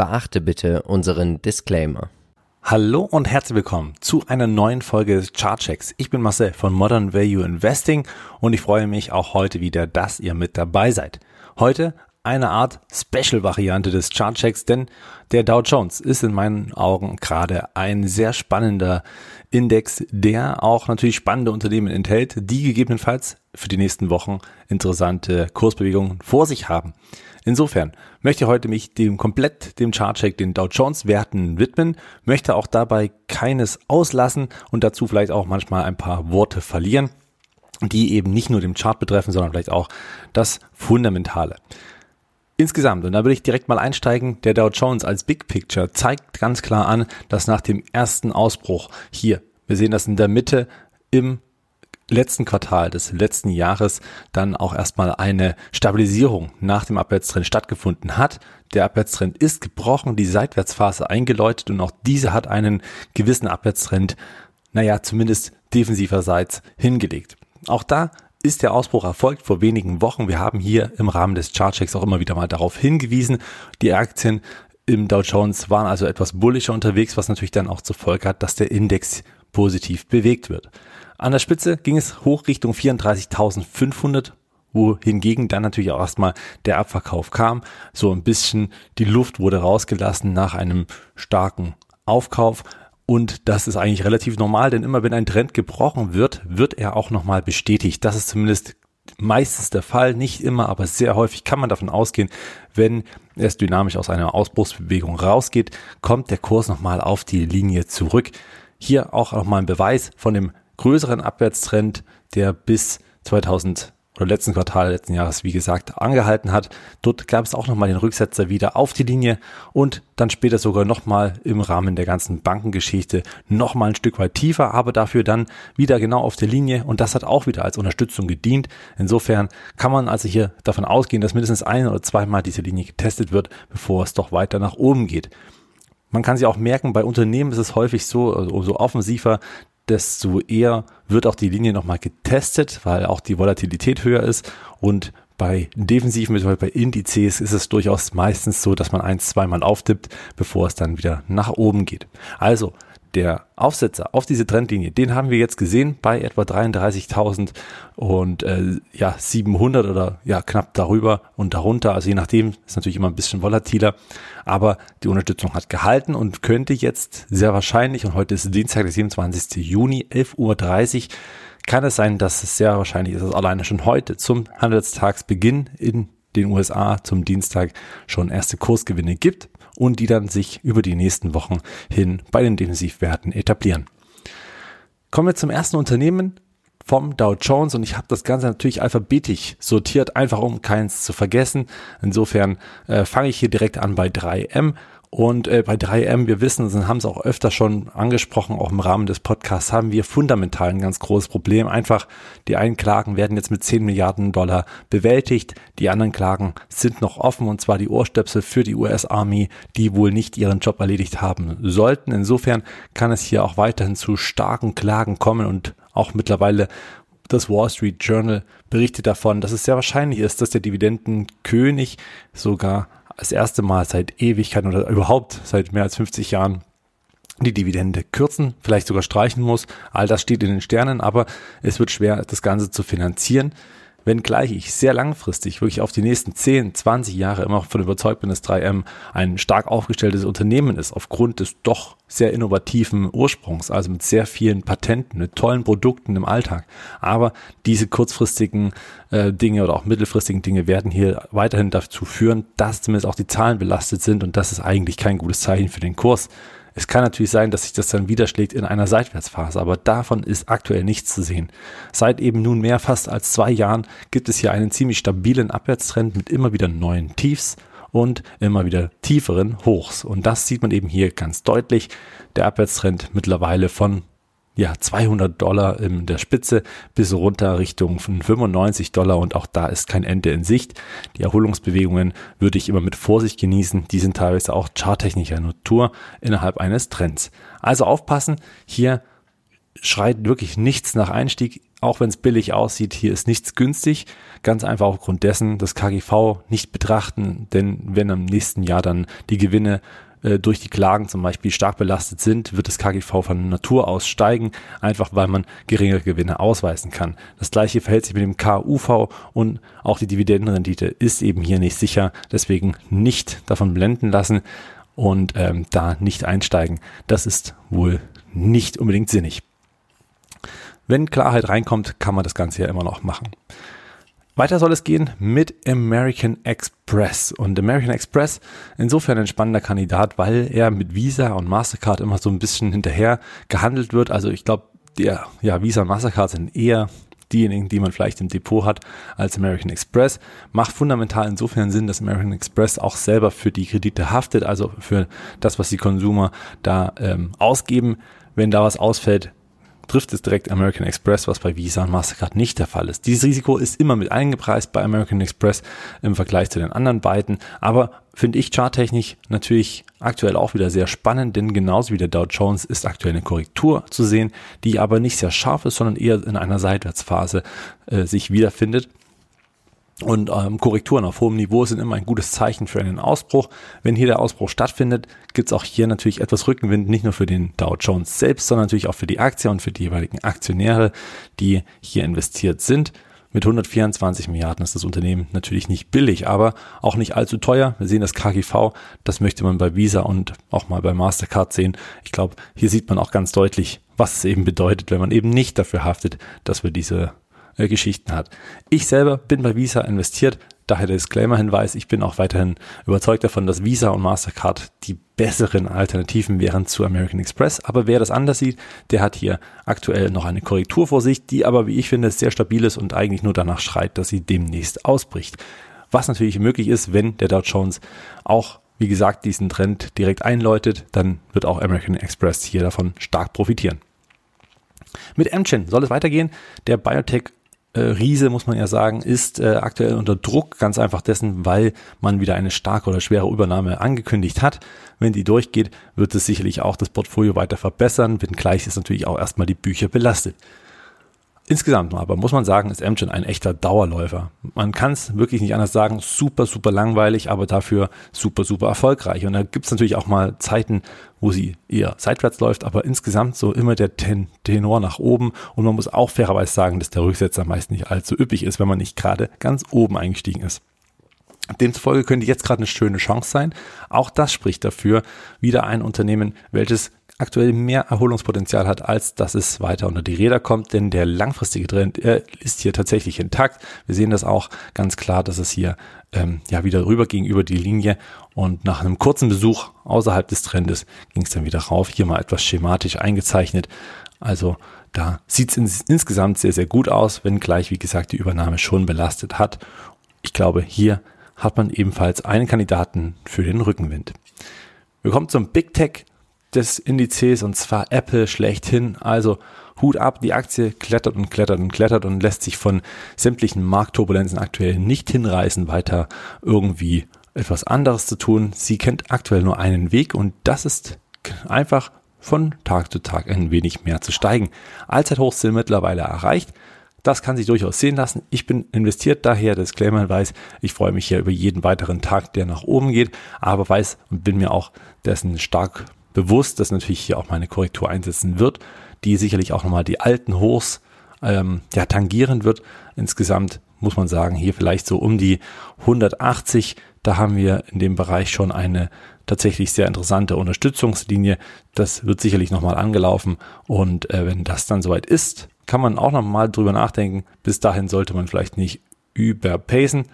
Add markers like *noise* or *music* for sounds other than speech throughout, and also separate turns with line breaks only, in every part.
Beachte bitte unseren Disclaimer.
Hallo und herzlich willkommen zu einer neuen Folge des Chartchecks. Ich bin Marcel von Modern Value Investing und ich freue mich auch heute wieder, dass ihr mit dabei seid. Heute eine Art Special-Variante des Chartchecks, denn der Dow Jones ist in meinen Augen gerade ein sehr spannender Index, der auch natürlich spannende Unternehmen enthält, die gegebenenfalls für die nächsten Wochen interessante Kursbewegungen vor sich haben. Insofern möchte ich heute mich dem komplett dem Chartcheck, den Dow Jones Werten widmen, möchte auch dabei keines auslassen und dazu vielleicht auch manchmal ein paar Worte verlieren, die eben nicht nur den Chart betreffen, sondern vielleicht auch das Fundamentale. Insgesamt, und da würde ich direkt mal einsteigen, der Dow Jones als Big Picture zeigt ganz klar an, dass nach dem ersten Ausbruch hier, wir sehen das in der Mitte im letzten Quartal des letzten Jahres dann auch erstmal eine Stabilisierung nach dem Abwärtstrend stattgefunden hat. Der Abwärtstrend ist gebrochen, die Seitwärtsphase eingeläutet und auch diese hat einen gewissen Abwärtstrend, naja, zumindest defensiverseits hingelegt. Auch da ist der Ausbruch erfolgt vor wenigen Wochen. Wir haben hier im Rahmen des Chartchecks auch immer wieder mal darauf hingewiesen. Die Aktien im Dow Jones waren also etwas bullischer unterwegs, was natürlich dann auch zur Folge hat, dass der Index positiv bewegt wird. An der Spitze ging es hoch Richtung 34.500 wohingegen dann natürlich auch erstmal der Abverkauf kam. So ein bisschen die Luft wurde rausgelassen nach einem starken Aufkauf. Und das ist eigentlich relativ normal, denn immer wenn ein Trend gebrochen wird, wird er auch nochmal bestätigt. Das ist zumindest meistens der Fall, nicht immer, aber sehr häufig kann man davon ausgehen, wenn es dynamisch aus einer Ausbruchsbewegung rausgeht, kommt der Kurs nochmal auf die Linie zurück. Hier auch nochmal ein Beweis von dem größeren Abwärtstrend, der bis 2000 oder letzten Quartal letzten Jahres, wie gesagt, angehalten hat. Dort gab es auch nochmal den Rücksetzer wieder auf die Linie und dann später sogar nochmal im Rahmen der ganzen Bankengeschichte nochmal ein Stück weit tiefer, aber dafür dann wieder genau auf der Linie und das hat auch wieder als Unterstützung gedient. Insofern kann man also hier davon ausgehen, dass mindestens ein oder zweimal diese Linie getestet wird, bevor es doch weiter nach oben geht. Man kann sich auch merken, bei Unternehmen ist es häufig so, also umso offensiver desto eher wird auch die Linie nochmal getestet, weil auch die Volatilität höher ist und bei defensiven, bei Indizes ist es durchaus meistens so, dass man ein, zweimal auftippt, bevor es dann wieder nach oben geht. Also der Aufsetzer auf diese Trendlinie, den haben wir jetzt gesehen bei etwa 33.000 und äh, ja 700 oder ja knapp darüber und darunter. Also je nachdem ist natürlich immer ein bisschen volatiler, aber die Unterstützung hat gehalten und könnte jetzt sehr wahrscheinlich und heute ist Dienstag, der 27. Juni, 11.30 Uhr kann es sein, dass es sehr wahrscheinlich ist, dass alleine schon heute zum Handelstagsbeginn in den USA zum Dienstag schon erste Kursgewinne gibt und die dann sich über die nächsten Wochen hin bei den Defensivwerten etablieren. Kommen wir zum ersten Unternehmen vom Dow Jones und ich habe das Ganze natürlich alphabetisch sortiert, einfach um keins zu vergessen. Insofern äh, fange ich hier direkt an bei 3M und äh, bei 3M, wir wissen und haben es auch öfter schon angesprochen, auch im Rahmen des Podcasts, haben wir fundamental ein ganz großes Problem. Einfach, die einen Klagen werden jetzt mit 10 Milliarden Dollar bewältigt, die anderen Klagen sind noch offen und zwar die Ohrstöpsel für die US Army, die wohl nicht ihren Job erledigt haben sollten. Insofern kann es hier auch weiterhin zu starken Klagen kommen und auch mittlerweile das Wall Street Journal berichtet davon, dass es sehr wahrscheinlich ist, dass der Dividendenkönig sogar das erste Mal seit Ewigkeiten oder überhaupt seit mehr als 50 Jahren die Dividende kürzen, vielleicht sogar streichen muss. All das steht in den Sternen, aber es wird schwer, das Ganze zu finanzieren wenngleich ich sehr langfristig, wirklich auf die nächsten 10, 20 Jahre immer von überzeugt bin, dass 3M ein stark aufgestelltes Unternehmen ist, aufgrund des doch sehr innovativen Ursprungs, also mit sehr vielen Patenten, mit tollen Produkten im Alltag. Aber diese kurzfristigen äh, Dinge oder auch mittelfristigen Dinge werden hier weiterhin dazu führen, dass zumindest auch die Zahlen belastet sind und das ist eigentlich kein gutes Zeichen für den Kurs. Es kann natürlich sein, dass sich das dann widerschlägt in einer Seitwärtsphase, aber davon ist aktuell nichts zu sehen. Seit eben nunmehr fast als zwei Jahren gibt es hier einen ziemlich stabilen Abwärtstrend mit immer wieder neuen Tiefs und immer wieder tieferen Hochs. Und das sieht man eben hier ganz deutlich. Der Abwärtstrend mittlerweile von ja, 200 Dollar in der Spitze bis runter Richtung 95 Dollar und auch da ist kein Ende in Sicht. Die Erholungsbewegungen würde ich immer mit Vorsicht genießen. Die sind teilweise auch charttechnischer Natur innerhalb eines Trends. Also aufpassen, hier schreit wirklich nichts nach Einstieg. auch wenn es billig aussieht, hier ist nichts günstig. Ganz einfach aufgrund dessen das KGV nicht betrachten, denn wenn am nächsten Jahr dann die Gewinne äh, durch die Klagen zum Beispiel stark belastet sind, wird das KGV von Natur aus steigen, einfach weil man geringere Gewinne ausweisen kann. Das gleiche verhält sich mit dem KUV und auch die Dividendenrendite ist eben hier nicht sicher, deswegen nicht davon blenden lassen und ähm, da nicht einsteigen. Das ist wohl nicht unbedingt sinnig. Wenn Klarheit reinkommt, kann man das Ganze ja immer noch machen. Weiter soll es gehen mit American Express. Und American Express insofern ein spannender Kandidat, weil er mit Visa und Mastercard immer so ein bisschen hinterher gehandelt wird. Also ich glaube, der, ja, Visa und Mastercard sind eher diejenigen, die man vielleicht im Depot hat, als American Express. Macht fundamental insofern Sinn, dass American Express auch selber für die Kredite haftet, also für das, was die Konsumer da ähm, ausgeben. Wenn da was ausfällt, trifft es direkt American Express, was bei Visa und Mastercard nicht der Fall ist. Dieses Risiko ist immer mit eingepreist bei American Express im Vergleich zu den anderen beiden, aber finde ich charttechnisch natürlich aktuell auch wieder sehr spannend, denn genauso wie der Dow Jones ist aktuell eine Korrektur zu sehen, die aber nicht sehr scharf ist, sondern eher in einer Seitwärtsphase äh, sich wiederfindet. Und ähm, Korrekturen auf hohem Niveau sind immer ein gutes Zeichen für einen Ausbruch. Wenn hier der Ausbruch stattfindet, gibt es auch hier natürlich etwas Rückenwind, nicht nur für den Dow Jones selbst, sondern natürlich auch für die Aktie und für die jeweiligen Aktionäre, die hier investiert sind. Mit 124 Milliarden ist das Unternehmen natürlich nicht billig, aber auch nicht allzu teuer. Wir sehen das KGV, das möchte man bei Visa und auch mal bei Mastercard sehen. Ich glaube, hier sieht man auch ganz deutlich, was es eben bedeutet, wenn man eben nicht dafür haftet, dass wir diese äh, Geschichten hat. Ich selber bin bei Visa investiert, daher der Disclaimer-Hinweis, ich bin auch weiterhin überzeugt davon, dass Visa und Mastercard die besseren Alternativen wären zu American Express. Aber wer das anders sieht, der hat hier aktuell noch eine Korrektur vor sich, die aber, wie ich finde, sehr stabil ist und eigentlich nur danach schreit, dass sie demnächst ausbricht. Was natürlich möglich ist, wenn der Dow Jones auch wie gesagt, diesen Trend direkt einläutet, dann wird auch American Express hier davon stark profitieren. Mit Amgen soll es weitergehen. Der Biotech Riese, muss man ja sagen, ist äh, aktuell unter Druck, ganz einfach dessen, weil man wieder eine starke oder schwere Übernahme angekündigt hat. Wenn die durchgeht, wird es sicherlich auch das Portfolio weiter verbessern, wenngleich ist natürlich auch erstmal die Bücher belastet. Insgesamt aber muss man sagen, ist Amgen ein echter Dauerläufer. Man kann es wirklich nicht anders sagen, super, super langweilig, aber dafür super, super erfolgreich. Und da gibt es natürlich auch mal Zeiten, wo sie eher seitwärts läuft, aber insgesamt so immer der Ten Tenor nach oben. Und man muss auch fairerweise sagen, dass der Rücksetzer meist nicht allzu üppig ist, wenn man nicht gerade ganz oben eingestiegen ist. Demzufolge könnte jetzt gerade eine schöne Chance sein. Auch das spricht dafür, wieder ein Unternehmen, welches aktuell mehr Erholungspotenzial hat, als dass es weiter unter die Räder kommt, denn der langfristige Trend äh, ist hier tatsächlich intakt. Wir sehen das auch ganz klar, dass es hier ähm, ja wieder rüber ging über die Linie und nach einem kurzen Besuch außerhalb des Trendes ging es dann wieder rauf. Hier mal etwas schematisch eingezeichnet. Also da sieht es ins, insgesamt sehr, sehr gut aus, wenngleich, wie gesagt, die Übernahme schon belastet hat. Ich glaube, hier hat man ebenfalls einen Kandidaten für den Rückenwind. Wir kommen zum Big Tech des Indizes und zwar Apple schlechthin. Also Hut ab, die Aktie klettert und klettert und klettert und lässt sich von sämtlichen Marktturbulenzen aktuell nicht hinreißen, weiter irgendwie etwas anderes zu tun. Sie kennt aktuell nur einen Weg und das ist einfach von Tag zu Tag ein wenig mehr zu steigen. Allzeithochs sind mittlerweile erreicht. Das kann sich durchaus sehen lassen. Ich bin investiert, daher Disclaimer weiß, ich freue mich hier über jeden weiteren Tag, der nach oben geht, aber weiß und bin mir auch dessen stark bewusst, dass natürlich hier auch mal eine Korrektur einsetzen wird, die sicherlich auch nochmal die alten Hochs ähm, ja, tangieren wird. Insgesamt muss man sagen, hier vielleicht so um die 180. Da haben wir in dem Bereich schon eine tatsächlich sehr interessante Unterstützungslinie. Das wird sicherlich nochmal angelaufen. Und äh, wenn das dann soweit ist, kann man auch nochmal drüber nachdenken. Bis dahin sollte man vielleicht nicht überpacen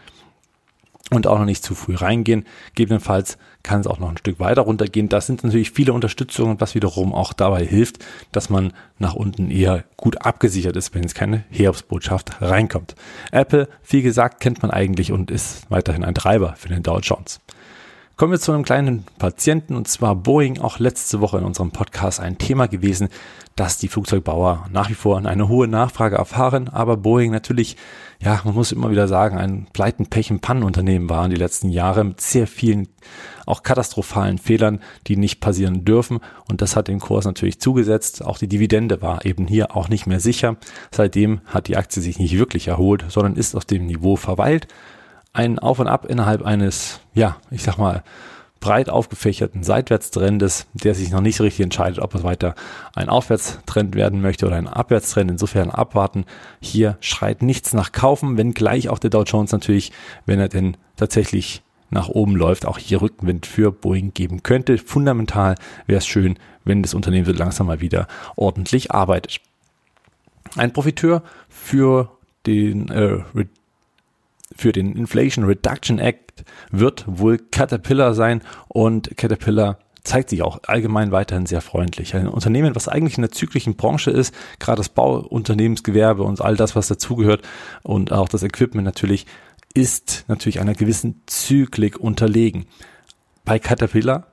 und auch noch nicht zu früh reingehen. Gegebenenfalls kann es auch noch ein Stück weiter runtergehen. Das sind natürlich viele Unterstützungen, was wiederum auch dabei hilft, dass man nach unten eher gut abgesichert ist, wenn jetzt keine Herbstbotschaft reinkommt. Apple, wie gesagt, kennt man eigentlich und ist weiterhin ein Treiber für den Dow Jones. Kommen wir zu einem kleinen Patienten und zwar Boeing, auch letzte Woche in unserem Podcast ein Thema gewesen, dass die Flugzeugbauer nach wie vor eine hohe Nachfrage erfahren, aber Boeing natürlich, ja, man muss immer wieder sagen, ein Pleiten, Pech und Pannenunternehmen waren die letzten Jahre mit sehr vielen auch katastrophalen Fehlern, die nicht passieren dürfen und das hat den Kurs natürlich zugesetzt. Auch die Dividende war eben hier auch nicht mehr sicher. Seitdem hat die Aktie sich nicht wirklich erholt, sondern ist auf dem Niveau verweilt ein Auf und Ab innerhalb eines, ja, ich sag mal, breit aufgefächerten Seitwärtstrendes, der sich noch nicht richtig entscheidet, ob es weiter ein Aufwärtstrend werden möchte oder ein Abwärtstrend. Insofern abwarten. Hier schreit nichts nach kaufen, wenn gleich auch der Dow Jones natürlich, wenn er denn tatsächlich nach oben läuft, auch hier Rückenwind für Boeing geben könnte. Fundamental wäre es schön, wenn das Unternehmen so langsam mal wieder ordentlich arbeitet. Ein Profiteur für den äh, für den Inflation Reduction Act wird wohl Caterpillar sein und Caterpillar zeigt sich auch allgemein weiterhin sehr freundlich. Ein Unternehmen, was eigentlich in der zyklischen Branche ist, gerade das Bauunternehmensgewerbe und all das, was dazugehört und auch das Equipment natürlich, ist natürlich einer gewissen Zyklik unterlegen. Bei Caterpillar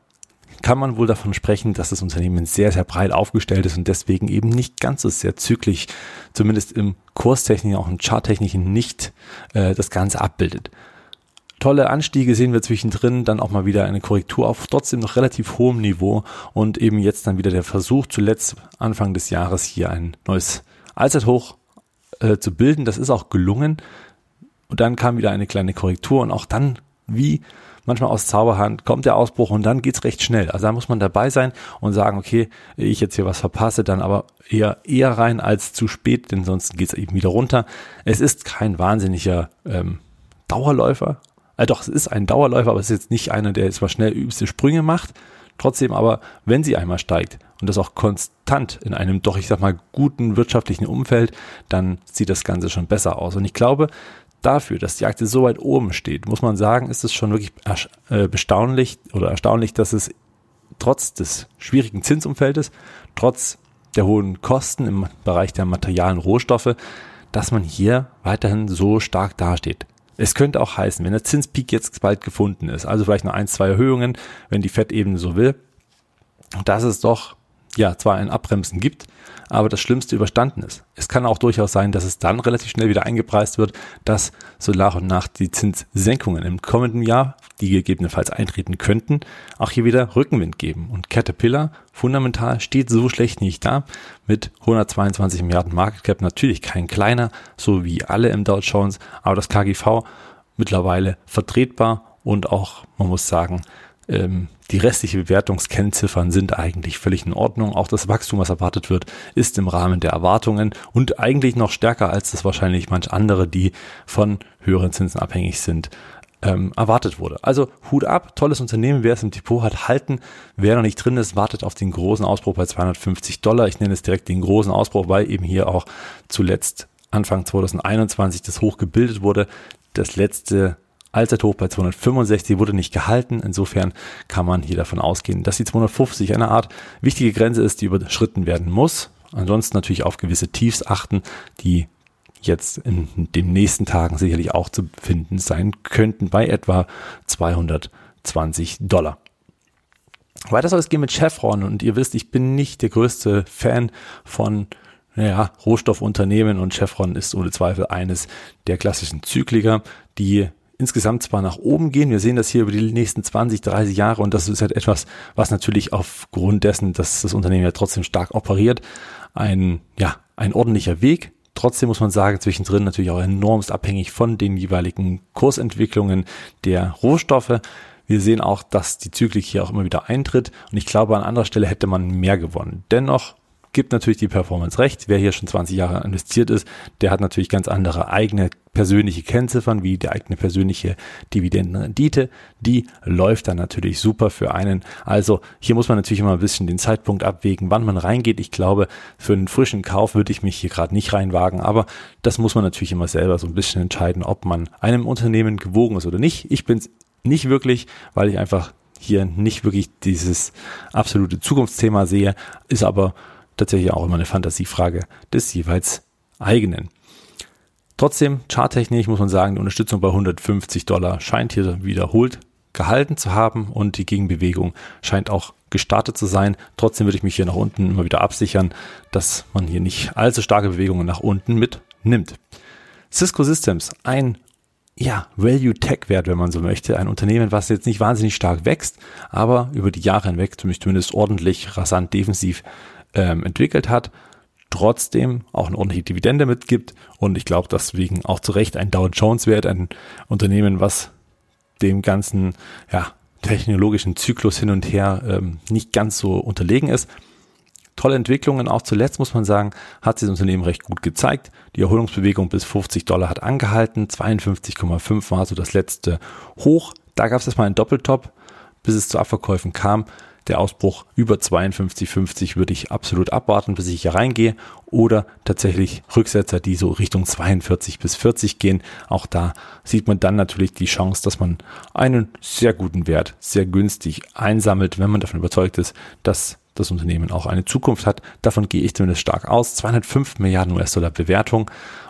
kann man wohl davon sprechen, dass das Unternehmen sehr, sehr breit aufgestellt ist und deswegen eben nicht ganz so sehr zyklisch, zumindest im Kurstechnischen, auch im Charttechnischen nicht äh, das Ganze abbildet. Tolle Anstiege sehen wir zwischendrin, dann auch mal wieder eine Korrektur auf trotzdem noch relativ hohem Niveau und eben jetzt dann wieder der Versuch, zuletzt Anfang des Jahres hier ein neues Allzeithoch äh, zu bilden. Das ist auch gelungen. Und dann kam wieder eine kleine Korrektur und auch dann, wie manchmal aus Zauberhand kommt der Ausbruch und dann geht's recht schnell. Also da muss man dabei sein und sagen, okay, ich jetzt hier was verpasse, dann aber eher eher rein als zu spät, denn sonst geht's eben wieder runter. Es ist kein wahnsinniger ähm, Dauerläufer. Äh, doch, es ist ein Dauerläufer, aber es ist jetzt nicht einer, der mal schnell übste Sprünge macht. Trotzdem aber, wenn sie einmal steigt und das auch konstant in einem doch, ich sag mal, guten wirtschaftlichen Umfeld, dann sieht das Ganze schon besser aus. Und ich glaube, dafür, dass die Aktie so weit oben steht, muss man sagen, ist es schon wirklich äh, bestaulich oder erstaunlich, dass es trotz des schwierigen Zinsumfeldes, trotz der hohen Kosten im Bereich der Materialien Rohstoffe, dass man hier weiterhin so stark dasteht. Es könnte auch heißen, wenn der Zinspeak jetzt bald gefunden ist, also vielleicht noch ein, zwei Erhöhungen, wenn die FED eben so will, dass es doch ja zwar ein Abbremsen gibt, aber das Schlimmste überstanden ist. Es kann auch durchaus sein, dass es dann relativ schnell wieder eingepreist wird, dass so nach und nach die Zinssenkungen im kommenden Jahr, die gegebenenfalls eintreten könnten, auch hier wieder Rückenwind geben. Und Caterpillar fundamental steht so schlecht nicht da, mit 122 Milliarden Market Cap natürlich kein kleiner, so wie alle im Dow Jones, aber das KGV mittlerweile vertretbar und auch, man muss sagen, ähm, die restliche Bewertungskennziffern sind eigentlich völlig in Ordnung. Auch das Wachstum, was erwartet wird, ist im Rahmen der Erwartungen und eigentlich noch stärker als das wahrscheinlich manch andere, die von höheren Zinsen abhängig sind, ähm, erwartet wurde. Also Hut ab, tolles Unternehmen, wer es im Depot hat, halten. Wer noch nicht drin ist, wartet auf den großen Ausbruch bei 250 Dollar. Ich nenne es direkt den großen Ausbruch, weil eben hier auch zuletzt Anfang 2021 das Hoch gebildet wurde. Das letzte Allzeithoch bei 265 wurde nicht gehalten. Insofern kann man hier davon ausgehen, dass die 250 eine Art wichtige Grenze ist, die überschritten werden muss. Ansonsten natürlich auf gewisse Tiefs achten, die jetzt in den nächsten Tagen sicherlich auch zu finden sein könnten bei etwa 220 Dollar. Weiter soll es gehen mit Chevron und ihr wisst, ich bin nicht der größte Fan von naja, Rohstoffunternehmen und Chevron ist ohne Zweifel eines der klassischen Zykliker, die insgesamt zwar nach oben gehen. Wir sehen das hier über die nächsten 20, 30 Jahre und das ist halt etwas, was natürlich aufgrund dessen, dass das Unternehmen ja trotzdem stark operiert, ein, ja, ein ordentlicher Weg. Trotzdem muss man sagen, zwischendrin natürlich auch enormst abhängig von den jeweiligen Kursentwicklungen der Rohstoffe. Wir sehen auch, dass die Zyklik hier auch immer wieder eintritt und ich glaube, an anderer Stelle hätte man mehr gewonnen. Dennoch gibt natürlich die Performance recht. Wer hier schon 20 Jahre investiert ist, der hat natürlich ganz andere eigene persönliche Kennziffern, wie die eigene persönliche Dividendenrendite. Die läuft dann natürlich super für einen. Also hier muss man natürlich immer ein bisschen den Zeitpunkt abwägen, wann man reingeht. Ich glaube, für einen frischen Kauf würde ich mich hier gerade nicht reinwagen, aber das muss man natürlich immer selber so ein bisschen entscheiden, ob man einem Unternehmen gewogen ist oder nicht. Ich bin es nicht wirklich, weil ich einfach hier nicht wirklich dieses absolute Zukunftsthema sehe, ist aber tatsächlich auch immer eine Fantasiefrage des jeweils eigenen. Trotzdem, charttechnisch muss man sagen, die Unterstützung bei 150 Dollar scheint hier wiederholt gehalten zu haben und die Gegenbewegung scheint auch gestartet zu sein. Trotzdem würde ich mich hier nach unten immer wieder absichern, dass man hier nicht allzu starke Bewegungen nach unten mitnimmt. Cisco Systems, ein ja, Value Tech Wert, wenn man so möchte. Ein Unternehmen, was jetzt nicht wahnsinnig stark wächst, aber über die Jahre hinweg zumindest ordentlich, rasant, defensiv ähm, entwickelt hat. Trotzdem auch eine ordentliche Dividende mitgibt. Und ich glaube, deswegen auch zu Recht ein Dow Jones Wert, ein Unternehmen, was dem ganzen, ja, technologischen Zyklus hin und her ähm, nicht ganz so unterlegen ist. Tolle Entwicklungen, auch zuletzt muss man sagen, hat sich das Unternehmen recht gut gezeigt. Die Erholungsbewegung bis 50 Dollar hat angehalten, 52,5 war so das letzte Hoch. Da gab es erstmal einen Doppeltop, bis es zu Abverkäufen kam. Der Ausbruch über 52,50 würde ich absolut abwarten, bis ich hier reingehe. Oder tatsächlich Rücksetzer, die so Richtung 42 bis 40 gehen. Auch da sieht man dann natürlich die Chance, dass man einen sehr guten Wert sehr günstig einsammelt, wenn man davon überzeugt ist, dass das Unternehmen auch eine Zukunft hat. Davon gehe ich zumindest stark aus. 205 Milliarden US-Dollar Bewertung.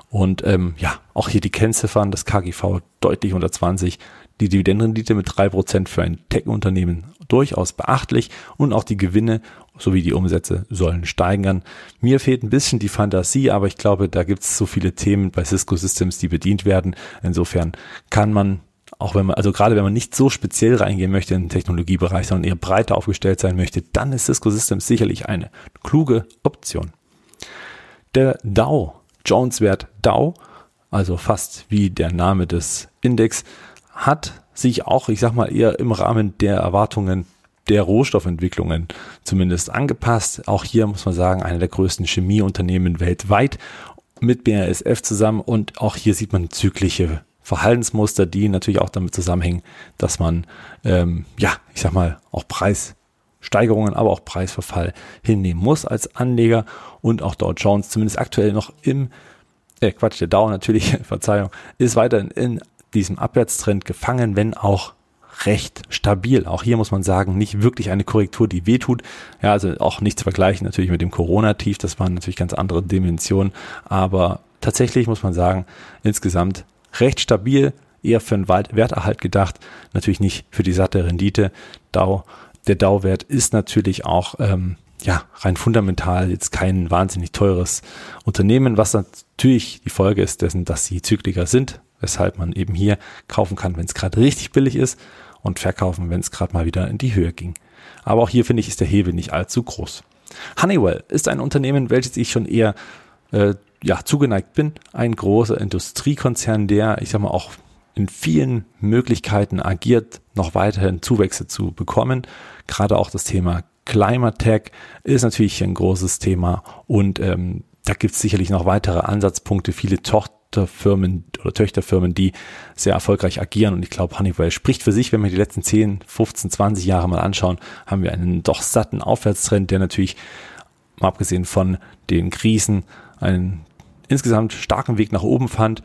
Und ähm, ja, auch hier die Kennziffern, das KGV deutlich unter 20, die Dividendenrendite mit drei Prozent für ein Tech-Unternehmen durchaus beachtlich und auch die Gewinne sowie die Umsätze sollen steigern. Mir fehlt ein bisschen die Fantasie, aber ich glaube, da gibt es so viele Themen bei Cisco Systems, die bedient werden. Insofern kann man auch wenn man, also gerade wenn man nicht so speziell reingehen möchte in den Technologiebereich, sondern eher breiter aufgestellt sein möchte, dann ist Cisco Systems sicherlich eine kluge Option. Der Dow, Jones Wert Dow, also fast wie der Name des Index, hat sich auch, ich sag mal, eher im Rahmen der Erwartungen der Rohstoffentwicklungen zumindest angepasst. Auch hier muss man sagen, einer der größten Chemieunternehmen weltweit mit BASF zusammen und auch hier sieht man zyklische Verhaltensmuster, die natürlich auch damit zusammenhängen, dass man, ähm, ja, ich sag mal, auch Preissteigerungen, aber auch Preisverfall hinnehmen muss als Anleger und auch Dow Jones zumindest aktuell noch im, äh, Quatsch, der Dow natürlich, *laughs* Verzeihung, ist weiterhin in diesem Abwärtstrend gefangen, wenn auch recht stabil. Auch hier muss man sagen, nicht wirklich eine Korrektur, die wehtut. Ja, also auch nicht zu vergleichen natürlich mit dem Corona-Tief. Das waren natürlich ganz andere Dimensionen. Aber tatsächlich muss man sagen, insgesamt recht stabil, eher für einen Werterhalt gedacht. Natürlich nicht für die satte Rendite. Dow, der Dow-Wert ist natürlich auch, ähm, ja, rein fundamental jetzt kein wahnsinnig teures Unternehmen, was natürlich die Folge ist dessen, dass sie Zykliker sind weshalb man eben hier kaufen kann, wenn es gerade richtig billig ist und verkaufen, wenn es gerade mal wieder in die Höhe ging. Aber auch hier finde ich, ist der Hebel nicht allzu groß. Honeywell ist ein Unternehmen, welches ich schon eher äh, ja, zugeneigt bin. Ein großer Industriekonzern, der, ich sag mal, auch in vielen Möglichkeiten agiert, noch weiterhin Zuwächse zu bekommen. Gerade auch das Thema Climate Tech ist natürlich ein großes Thema und ähm, da gibt es sicherlich noch weitere Ansatzpunkte. Viele Tochter Tochterfirmen oder Töchterfirmen, die sehr erfolgreich agieren. Und ich glaube, Honeywell spricht für sich. Wenn wir die letzten 10, 15, 20 Jahre mal anschauen, haben wir einen doch satten Aufwärtstrend, der natürlich, mal abgesehen von den Krisen, einen insgesamt starken Weg nach oben fand.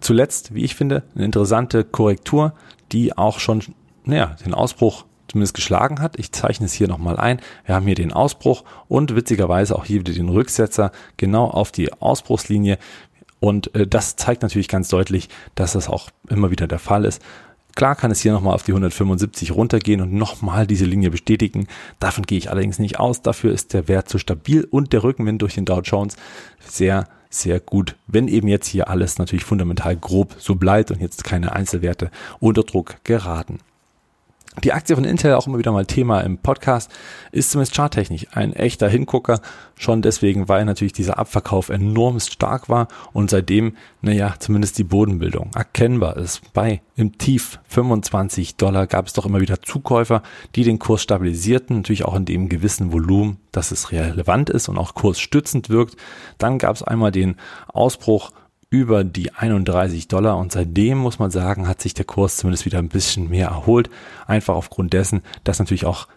Zuletzt, wie ich finde, eine interessante Korrektur, die auch schon, naja, den Ausbruch zumindest geschlagen hat. Ich zeichne es hier nochmal ein. Wir haben hier den Ausbruch und witzigerweise auch hier wieder den Rücksetzer genau auf die Ausbruchslinie. Und äh, das zeigt natürlich ganz deutlich, dass das auch immer wieder der Fall ist. Klar kann es hier nochmal auf die 175 runtergehen und nochmal diese Linie bestätigen. Davon gehe ich allerdings nicht aus. Dafür ist der Wert zu stabil und der Rückenwind durch den Dow Jones sehr, sehr gut. Wenn eben jetzt hier alles natürlich fundamental grob so bleibt und jetzt keine Einzelwerte unter Druck geraten. Die Aktie von Intel, auch immer wieder mal Thema im Podcast, ist zumindest charttechnisch ein echter Hingucker. Schon deswegen, weil natürlich dieser Abverkauf enorm stark war und seitdem, naja, zumindest die Bodenbildung erkennbar ist. Bei im Tief 25 Dollar gab es doch immer wieder Zukäufer, die den Kurs stabilisierten, natürlich auch in dem gewissen Volumen, dass es relevant ist und auch kursstützend wirkt. Dann gab es einmal den Ausbruch über die 31 Dollar und seitdem muss man sagen, hat sich der Kurs zumindest wieder ein bisschen mehr erholt. Einfach aufgrund dessen, dass natürlich auch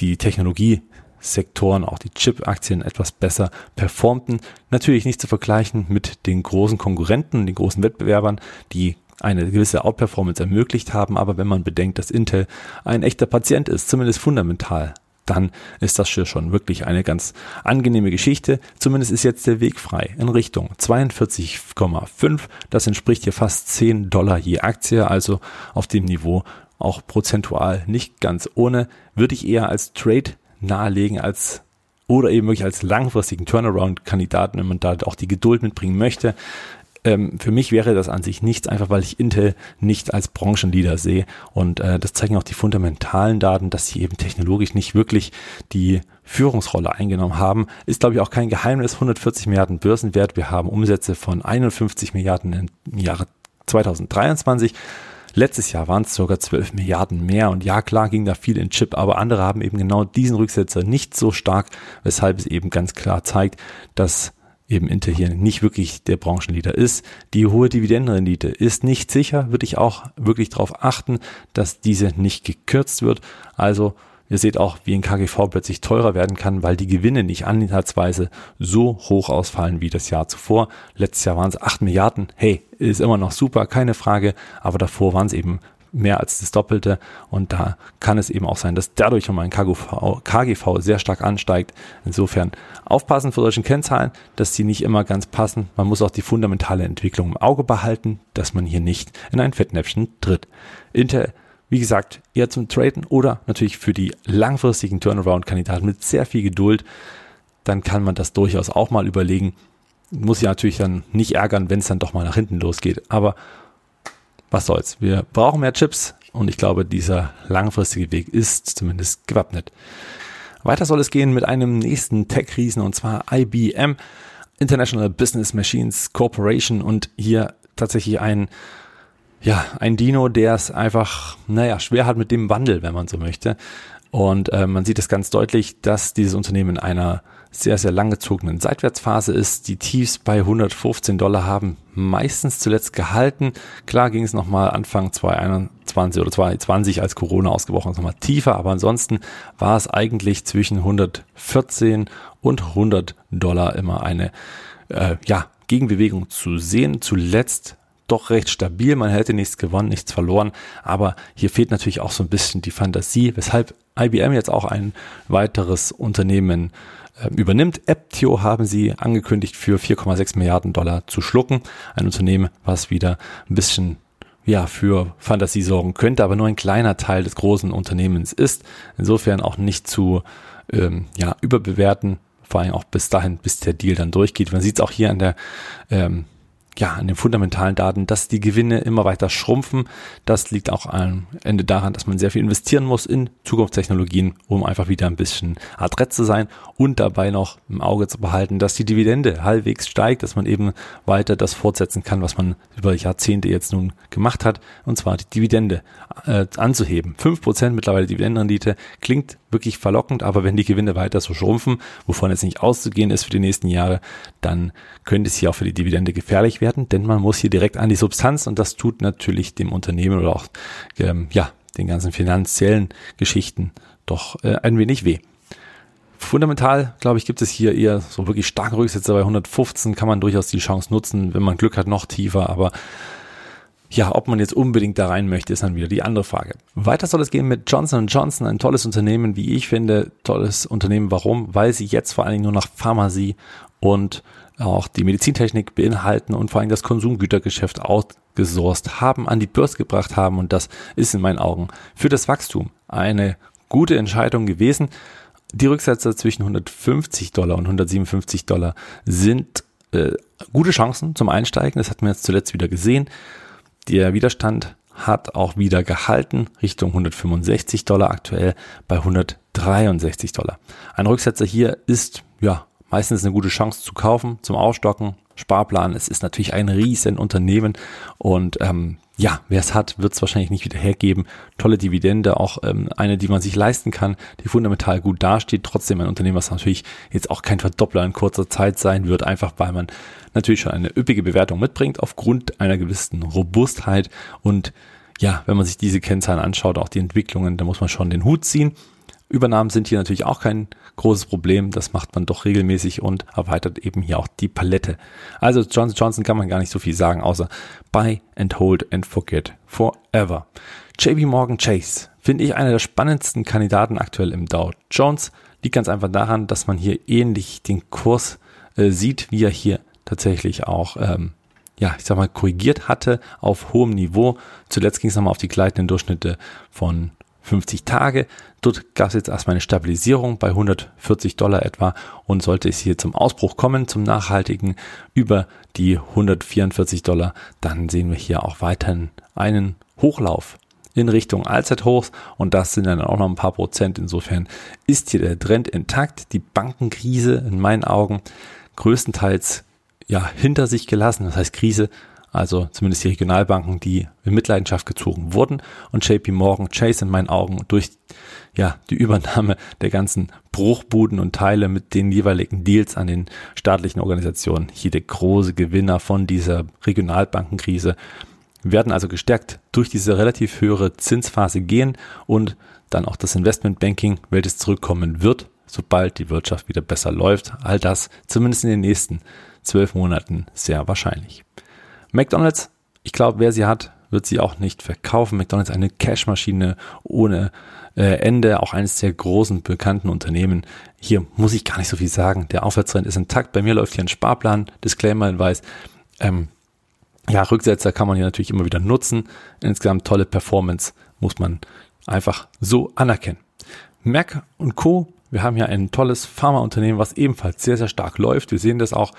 die Technologiesektoren, auch die Chip-Aktien etwas besser performten. Natürlich nicht zu vergleichen mit den großen Konkurrenten, den großen Wettbewerbern, die eine gewisse Outperformance ermöglicht haben, aber wenn man bedenkt, dass Intel ein echter Patient ist, zumindest fundamental, dann ist das schon wirklich eine ganz angenehme Geschichte. Zumindest ist jetzt der Weg frei in Richtung 42,5. Das entspricht hier fast 10 Dollar je Aktie, also auf dem Niveau auch prozentual nicht ganz ohne, würde ich eher als Trade nahelegen als oder eben wirklich als langfristigen Turnaround-Kandidaten, wenn man da auch die Geduld mitbringen möchte. Ähm, für mich wäre das an sich nichts, einfach weil ich Intel nicht als Branchenleader sehe. Und äh, das zeigen auch die fundamentalen Daten, dass sie eben technologisch nicht wirklich die Führungsrolle eingenommen haben. Ist, glaube ich, auch kein Geheimnis. 140 Milliarden Börsenwert. Wir haben Umsätze von 51 Milliarden im Jahre 2023. Letztes Jahr waren es sogar 12 Milliarden mehr und ja, klar ging da viel in Chip, aber andere haben eben genau diesen Rücksetzer nicht so stark, weshalb es eben ganz klar zeigt, dass eben Intel hier nicht wirklich der Branchenleader ist. Die hohe Dividendenrendite ist nicht sicher, würde ich auch wirklich darauf achten, dass diese nicht gekürzt wird. Also Ihr seht auch, wie ein KGV plötzlich teurer werden kann, weil die Gewinne nicht anhaltsweise so hoch ausfallen wie das Jahr zuvor. Letztes Jahr waren es 8 Milliarden. Hey, ist immer noch super, keine Frage. Aber davor waren es eben mehr als das Doppelte. Und da kann es eben auch sein, dass dadurch schon mal ein KGV, KGV sehr stark ansteigt. Insofern aufpassen für solchen Kennzahlen, dass sie nicht immer ganz passen. Man muss auch die fundamentale Entwicklung im Auge behalten, dass man hier nicht in ein Fettnäpfchen tritt. Intel wie gesagt, eher zum Traden oder natürlich für die langfristigen Turnaround-Kandidaten mit sehr viel Geduld. Dann kann man das durchaus auch mal überlegen. Muss ja natürlich dann nicht ärgern, wenn es dann doch mal nach hinten losgeht. Aber was soll's. Wir brauchen mehr Chips und ich glaube, dieser langfristige Weg ist zumindest gewappnet. Weiter soll es gehen mit einem nächsten Tech-Riesen und zwar IBM, International Business Machines Corporation und hier tatsächlich ein ja, ein Dino, der es einfach, naja, schwer hat mit dem Wandel, wenn man so möchte. Und äh, man sieht es ganz deutlich, dass dieses Unternehmen in einer sehr, sehr langgezogenen Seitwärtsphase ist. Die Tiefs bei 115 Dollar haben meistens zuletzt gehalten. Klar ging es nochmal Anfang 2021 oder 2020, als Corona ausgebrochen ist, nochmal tiefer. Aber ansonsten war es eigentlich zwischen 114 und 100 Dollar immer eine, äh, ja, Gegenbewegung zu sehen. Zuletzt doch recht stabil. Man hätte nichts gewonnen, nichts verloren. Aber hier fehlt natürlich auch so ein bisschen die Fantasie, weshalb IBM jetzt auch ein weiteres Unternehmen übernimmt. Aptio haben sie angekündigt für 4,6 Milliarden Dollar zu schlucken. Ein Unternehmen, was wieder ein bisschen ja, für Fantasie sorgen könnte, aber nur ein kleiner Teil des großen Unternehmens ist. Insofern auch nicht zu ähm, ja, überbewerten, vor allem auch bis dahin, bis der Deal dann durchgeht. Man sieht es auch hier an der ähm, ja, an den fundamentalen Daten, dass die Gewinne immer weiter schrumpfen. Das liegt auch am Ende daran, dass man sehr viel investieren muss in Zukunftstechnologien, um einfach wieder ein bisschen adrett zu sein und dabei noch im Auge zu behalten, dass die Dividende halbwegs steigt, dass man eben weiter das fortsetzen kann, was man über Jahrzehnte jetzt nun gemacht hat, und zwar die Dividende äh, anzuheben. Fünf Prozent mittlerweile Dividendenrendite klingt wirklich verlockend, aber wenn die Gewinne weiter so schrumpfen, wovon jetzt nicht auszugehen ist für die nächsten Jahre, dann könnte es hier auch für die Dividende gefährlich werden, denn man muss hier direkt an die Substanz und das tut natürlich dem Unternehmen oder auch ähm, ja den ganzen finanziellen Geschichten doch äh, ein wenig weh. Fundamental, glaube ich, gibt es hier eher so wirklich starke Rücksätze bei 115 kann man durchaus die Chance nutzen, wenn man Glück hat, noch tiefer, aber ja, ob man jetzt unbedingt da rein möchte, ist dann wieder die andere Frage. Weiter soll es gehen mit Johnson Johnson, ein tolles Unternehmen, wie ich finde, tolles Unternehmen. Warum? Weil sie jetzt vor allen Dingen nur noch Pharmazie und auch die Medizintechnik beinhalten und vor allem das Konsumgütergeschäft outgesourced haben, an die Börse gebracht haben und das ist in meinen Augen für das Wachstum eine gute Entscheidung gewesen. Die Rücksätze zwischen 150 Dollar und 157 Dollar sind äh, gute Chancen zum Einsteigen. Das hat man jetzt zuletzt wieder gesehen. Der Widerstand hat auch wieder gehalten, Richtung 165 Dollar aktuell bei 163 Dollar. Ein Rücksetzer hier ist ja meistens eine gute Chance zu kaufen, zum Aufstocken, Sparplan. Es ist natürlich ein riesen Unternehmen und ähm, ja, wer es hat, wird es wahrscheinlich nicht wieder hergeben. Tolle Dividende, auch ähm, eine, die man sich leisten kann, die fundamental gut dasteht. Trotzdem ein Unternehmen, was natürlich jetzt auch kein Verdoppler in kurzer Zeit sein wird, einfach weil man natürlich schon eine üppige Bewertung mitbringt aufgrund einer gewissen Robustheit. Und ja, wenn man sich diese Kennzahlen anschaut, auch die Entwicklungen, da muss man schon den Hut ziehen. Übernahmen sind hier natürlich auch kein großes Problem. Das macht man doch regelmäßig und erweitert eben hier auch die Palette. Also Johnson Johnson kann man gar nicht so viel sagen, außer buy and hold and forget forever. JP Morgan Chase finde ich einer der spannendsten Kandidaten aktuell im Dow Jones. Liegt ganz einfach daran, dass man hier ähnlich den Kurs äh, sieht, wie er hier tatsächlich auch ähm, ja, ich sag mal, korrigiert hatte auf hohem Niveau. Zuletzt ging es nochmal auf die gleitenden Durchschnitte von 50 Tage. Dort gab es jetzt erstmal eine Stabilisierung bei 140 Dollar etwa und sollte es hier zum Ausbruch kommen, zum nachhaltigen über die 144 Dollar, dann sehen wir hier auch weiterhin einen Hochlauf in Richtung Allzeithochs und das sind dann auch noch ein paar Prozent. Insofern ist hier der Trend intakt. Die Bankenkrise in meinen Augen größtenteils ja hinter sich gelassen. Das heißt Krise, also zumindest die Regionalbanken, die in Mitleidenschaft gezogen wurden und JP Morgan Chase in meinen Augen durch ja, die Übernahme der ganzen Bruchbuden und Teile mit den jeweiligen Deals an den staatlichen Organisationen hier der große Gewinner von dieser Regionalbankenkrise werden also gestärkt durch diese relativ höhere Zinsphase gehen und dann auch das Investmentbanking, welches zurückkommen wird, sobald die Wirtschaft wieder besser läuft. All das zumindest in den nächsten zwölf Monaten sehr wahrscheinlich. McDonald's, ich glaube, wer sie hat, wird sie auch nicht verkaufen. McDonald's eine Cashmaschine ohne äh, Ende, auch eines der großen bekannten Unternehmen. Hier muss ich gar nicht so viel sagen. Der Aufwärtstrend ist intakt. Bei mir läuft hier ein Sparplan. Disclaimer Hinweis. Ähm, ja, Rücksetzer kann man hier natürlich immer wieder nutzen. Insgesamt tolle Performance muss man einfach so anerkennen. Merck und Co. Wir haben hier ein tolles Pharmaunternehmen, was ebenfalls sehr, sehr stark läuft. Wir sehen das auch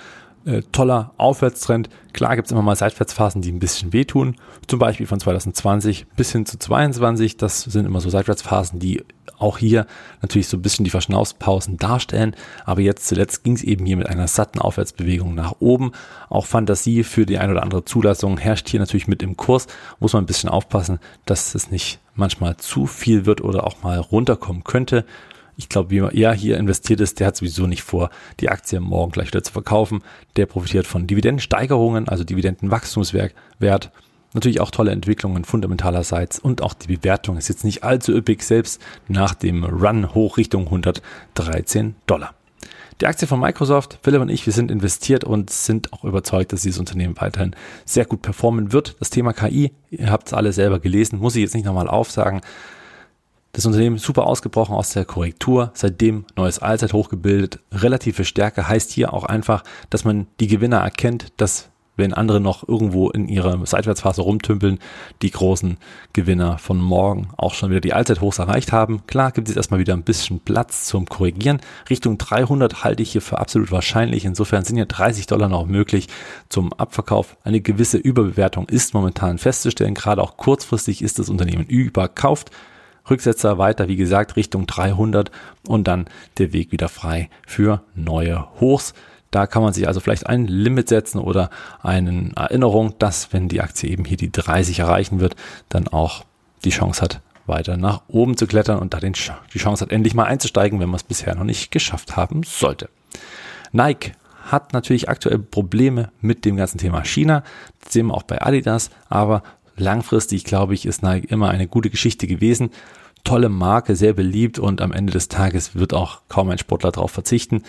äh, toller Aufwärtstrend. Klar gibt es immer mal Seitwärtsphasen, die ein bisschen wehtun. Zum Beispiel von 2020 bis hin zu 22. Das sind immer so Seitwärtsphasen, die auch hier natürlich so ein bisschen die Verschnaufspausen darstellen. Aber jetzt zuletzt ging es eben hier mit einer satten Aufwärtsbewegung nach oben. Auch Fantasie für die ein oder andere Zulassung herrscht hier natürlich mit im Kurs. Muss man ein bisschen aufpassen, dass es nicht manchmal zu viel wird oder auch mal runterkommen könnte. Ich glaube, wie er hier investiert ist, der hat sowieso nicht vor, die Aktie morgen gleich wieder zu verkaufen. Der profitiert von Dividendensteigerungen, also Dividendenwachstumswert. Natürlich auch tolle Entwicklungen fundamentalerseits und auch die Bewertung ist jetzt nicht allzu üppig, selbst nach dem Run hoch Richtung 113 Dollar. Die Aktie von Microsoft, Philipp und ich, wir sind investiert und sind auch überzeugt, dass dieses Unternehmen weiterhin sehr gut performen wird. Das Thema KI, ihr habt es alle selber gelesen, muss ich jetzt nicht nochmal aufsagen. Das Unternehmen super ausgebrochen aus der Korrektur, seitdem neues Allzeithoch gebildet. Relative Stärke heißt hier auch einfach, dass man die Gewinner erkennt, dass wenn andere noch irgendwo in ihrer Seitwärtsphase rumtümpeln, die großen Gewinner von morgen auch schon wieder die Allzeithochs erreicht haben. Klar gibt es erstmal wieder ein bisschen Platz zum Korrigieren. Richtung 300 halte ich hier für absolut wahrscheinlich. Insofern sind ja 30 Dollar noch möglich zum Abverkauf. Eine gewisse Überbewertung ist momentan festzustellen. Gerade auch kurzfristig ist das Unternehmen überkauft. Rücksetzer weiter, wie gesagt, Richtung 300 und dann der Weg wieder frei für neue Hochs. Da kann man sich also vielleicht ein Limit setzen oder eine Erinnerung, dass wenn die Aktie eben hier die 30 erreichen wird, dann auch die Chance hat, weiter nach oben zu klettern und da den, die Chance hat, endlich mal einzusteigen, wenn man es bisher noch nicht geschafft haben sollte. Nike hat natürlich aktuell Probleme mit dem ganzen Thema China. Das sehen wir auch bei Adidas, aber langfristig, glaube ich, ist Nike immer eine gute Geschichte gewesen. Tolle Marke, sehr beliebt und am Ende des Tages wird auch kaum ein Sportler darauf verzichten.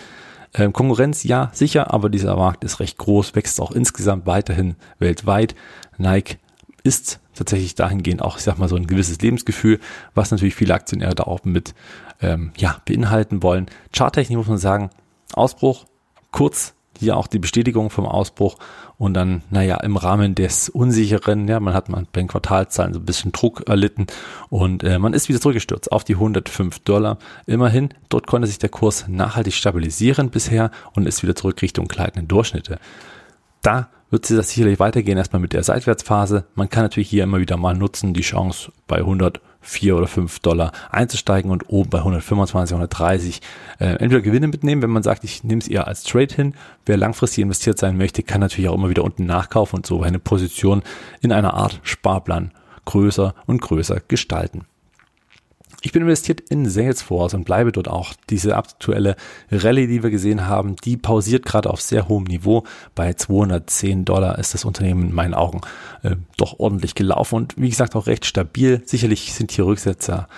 Ähm, Konkurrenz, ja, sicher, aber dieser Markt ist recht groß, wächst auch insgesamt weiterhin weltweit. Nike ist tatsächlich dahingehend auch, ich sag mal, so ein gewisses Lebensgefühl, was natürlich viele Aktionäre da auch mit ähm, ja, beinhalten wollen. Charttechnik muss man sagen, Ausbruch, kurz hier auch die Bestätigung vom Ausbruch und dann, naja, im Rahmen des Unsicheren, ja, man hat man bei den Quartalzahlen so ein bisschen Druck erlitten und äh, man ist wieder zurückgestürzt auf die 105 Dollar. Immerhin, dort konnte sich der Kurs nachhaltig stabilisieren bisher und ist wieder zurück Richtung gleitenden Durchschnitte. Da wird sich das sicherlich weitergehen, erstmal mit der Seitwärtsphase. Man kann natürlich hier immer wieder mal nutzen, die Chance bei 100 4 oder 5 Dollar einzusteigen und oben bei 125, 130 äh, entweder Gewinne mitnehmen, wenn man sagt, ich nehme es eher als Trade hin. Wer langfristig investiert sein möchte, kann natürlich auch immer wieder unten nachkaufen und so eine Position in einer Art Sparplan größer und größer gestalten. Ich bin investiert in Salesforce und bleibe dort auch. Diese aktuelle Rallye, die wir gesehen haben, die pausiert gerade auf sehr hohem Niveau. Bei 210 Dollar ist das Unternehmen in meinen Augen äh, doch ordentlich gelaufen und wie gesagt auch recht stabil. Sicherlich sind hier Rücksetzer